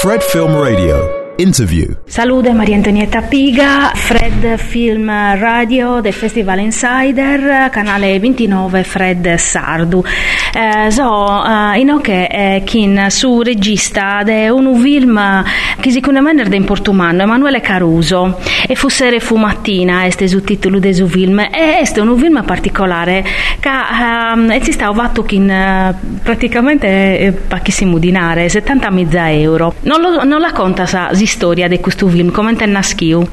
Fred Film Radio. Interview. Salute Maria Antonietta Piga, Fred Film Radio del Festival Insider, canale 29 Fred Sardu. Eh, so, eh, in che eh, kin su regista di un film che sicuramente è in portumano, Emanuele Caruso, e fu sere fu mattina, este su titolo del suo film, e este un film particolare che eh, si sta fatto kin praticamente eh, pochissimo dinare, 70.000 euro. Non, lo, non la conta sa, storia di questo film? Come te naschiu?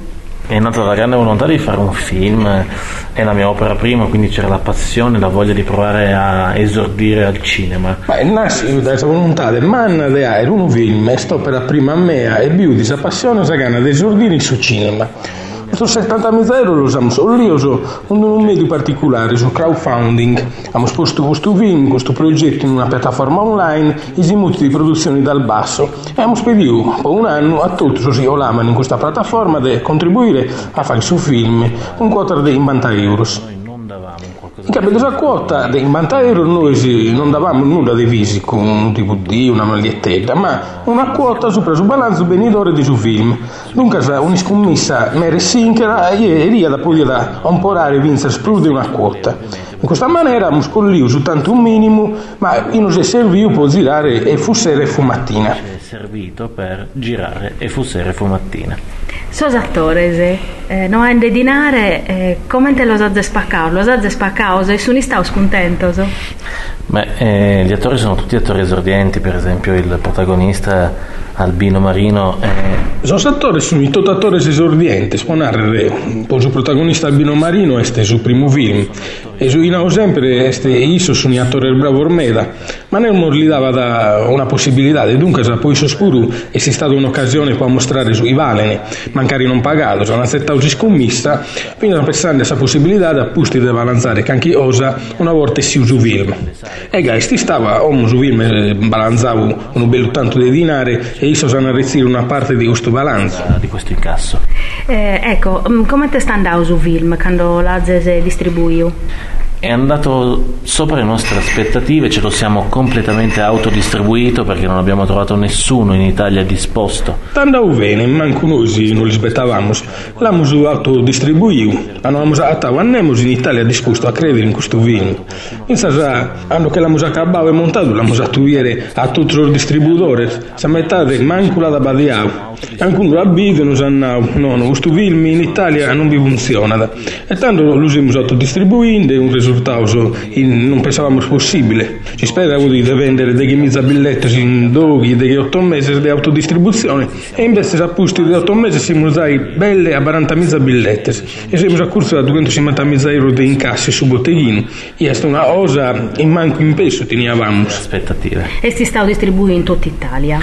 È nata la grande volontà di fare un film, è la mia opera prima, quindi c'era la passione, la voglia di provare a esordire al cinema. Ma è nasce da questa volontà del man di fare un film, e sto per la prima mea e più di questa passione, sa gana di esordire sul cinema. Questo 70.000 euro lo usiamo solo io, so, un medio particolare, su crowdfunding. Abbiamo sposto questo film, questo progetto in una piattaforma online, esimuti di produzione dal basso. E abbiamo spedito per un anno a tutti così olamano in questa piattaforma di contribuire a fare il suo film, un quota di 90 euro. In capito a quota in Bantaero noi non davamo nulla di fisico, un DVD, una magliettetta, ma una quota sopra sul balanzo benidore di suo film. Dunque una scommessa mere sinchera e ria da poi da omporare vincer esplode una quota. In questa maniera muscolio soltanto un minimo, ma non si serviva per girare e fu sera e fu mattina. È servito per girare e fu sera e fu mattina. Sos attores, eh, non hanno dinare, eh, come te lo sa spaccare? Lo sa spaccare e sono stati contenti? Beh, eh, gli attori sono tutti attori esordienti, per esempio il protagonista Albino Marino è... Sono attori sono i tutti attori esordienti, sponare il protagonista Albino Marino è il primo film e su in sempre este io sono un attore bravo Ormeda ma non gli dava da una possibilità. E dunque se poi e si è stata un'occasione per mostrare sui valene mancare non pagato sono accettato scommessa fino a pensare a questa possibilità da pusti da balanzare che anche osa una volta si usa film e guys ti stava om su film eh, balanzavo un bello tanto di dinare e io sono a una parte di questo balanzo. Di questo incasso. Eh, ecco mm, come ti sta andando su film quando l'Azese distribuiu? È andato sopra le nostre aspettative, ce lo siamo completamente autodistribuito perché non abbiamo trovato nessuno in Italia disposto. Andava bene, manco noi non li aspettavamo. L'abbiamo autodistribuito, abbiamo andiamo in Italia disposto a credere in questo film. Insomma, quando che l'abbiamo acabato e montato, l'abbiamo attuare a tutti i distributori. Siamo mettate manco la da Badiao. Anche un rabbido non sanno, no, no, questo film in Italia non vi funziona. E tanto lo abbiamo autodistribuendo, un risultato risultato in, non pensavamo possibile. Si spera di vendere dei mezza biglietti in due, degli otto mesi di autodistribuzione e invece a posti di otto mesi siamo usati belle a 40 mezza biglietti e siamo accursi da 250 mezza euro di incassi su botteghino. E è una cosa in manco in peso tenevamo. Aspettative. E si sta distribuendo in tutta Italia?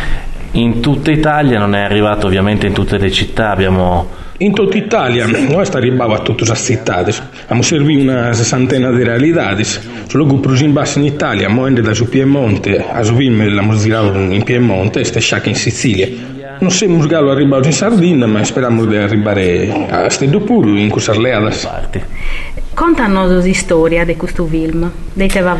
In tutta Italia, non è arrivato ovviamente in tutte le città, abbiamo in tutta Italia, noi arribava a tutte le città, abbiamo servito una sessantina di realtà, solo che per in in Italia, moende da su Piemonte, a Sovim l'abbiamo girato in Piemonte e stasciaca in Sicilia. Non siamo arrivati arrivare in Sardegna, ma speriamo di arrivare a Stedopuru, in questa leadas. Contanos storia di questo film, dei te va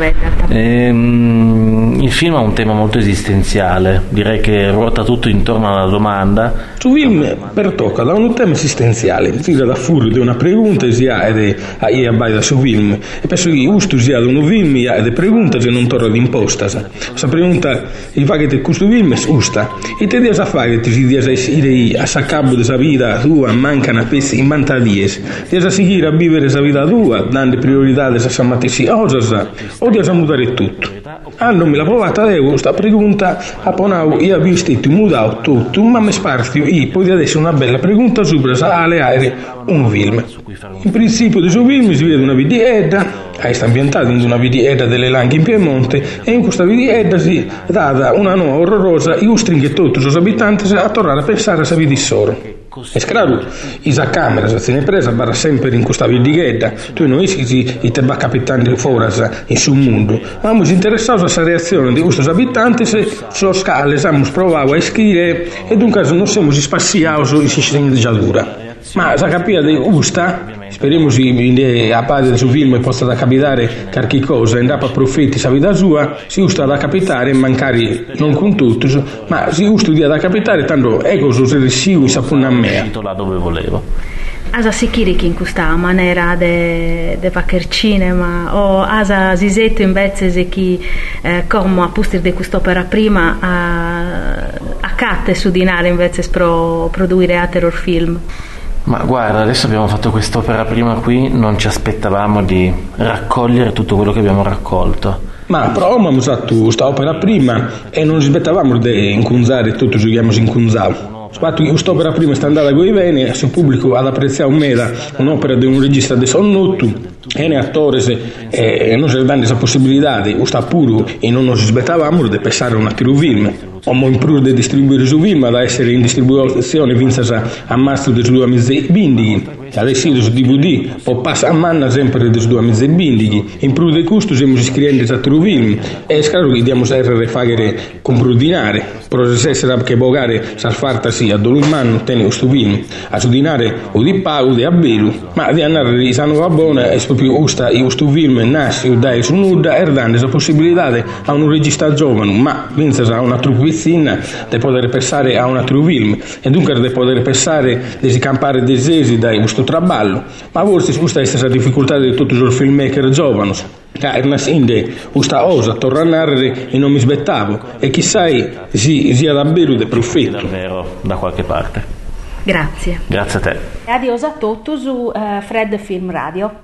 ehm, Il film ha un tema molto esistenziale, direi che ruota tutto intorno alla domanda. Il film per tocca da un tema esistenziale, tira da fuori di una pregunta sia ed è a da su film. E penso che giusto sia di un film e de pregunta se non torna d'imposta. Questa pregunta, il fa che questo film è giusta. E te a fare che ti dici a ir a saccabu della vita tua, manca una pezza in mantadies. A seguire a vivere questa vita tua tua, dando priorità a questa mattina, cosa o di mudare tutto. Hanno mi la provata io questa pregunta, a ponau, io ho visto mudare tutto, ma mi spartio, io poi adesso una bella pregunta sopra alle aeree, un film. In principio di suo film si vede una vidietta, è ambientato in una vidietta delle Langhe in Piemonte, e in questa vidietta si dà una nuova orrorosa, io stringe tutti i suoi abitanti a tornare a pensare a sa vita solo. E sclaro, isa camera, se ne presa, barra sempre in questa vidighetta, tu non si i te va capitando fuori in sul mondo. Ma siamo interessati alla reazione di questi abitanti se sulla scala abbiamo provato a scrivere e dunque non siamo spaziati in sistema di giallura. Ma sa capire di usta, speriamo si a parte su film possa da capitare qualche cosa, andare a profitti sa vita sua, si usta da capitare, mancare non con tutti, ma si usta da capitare, tanto ecco se resigu sapone a me. là dove volevo. Asa sicuri che in questa maniera de, de vacher cinema o asa sisetto invece se chi eh, come a pustir di quest'opera prima a, a catte su dinare invece pro produrre altri film. Ma guarda, adesso abbiamo fatto quest'opera prima qui, non ci aspettavamo di raccogliere tutto quello che abbiamo raccolto. Ma provavamo fatto questa opera prima e non ci aspettavamo di incunzare tutto, giochiamo in cunzavo. Spatu quest'opera prima sta andata a bene, se il pubblico ad apprezzare un'opera di un regista di sonnotto, e ne attore e non si danno questa possibilità di sta puro e non aspettavamo di pensare a un altro film. Omo in più di distribuire su film, da essere in distribuzione, vinsa a di due mezze bindigi, adesso su DVD, poi passa a manna sempre mezze bindigi, in più di questo siamo iscritti a altro film, e è chiaro che dobbiamo sempre fare comprudinare, però se essere che bogare sarfartasi a dove manno tiene questo film, a sudinare o di pau, o di abbelu, ma di andare di sano va buona, e proprio questo film nasce, o dai su nuda, e dando la possibilità a un regista giovane, ma vinsa a una truppa vicina di poter pensare a un altro film e dunque di poter pensare di scampare desesi da questo traballo ma forse questa è la difficoltà di tutti i filmmaker giovani che una sinde questa osa torna a narrare e non mi aspettavo e chissà si, sia davvero di profitto davvero da qualche parte Grazie. Grazie a te. Adios a tutti su uh, Fred Film Radio.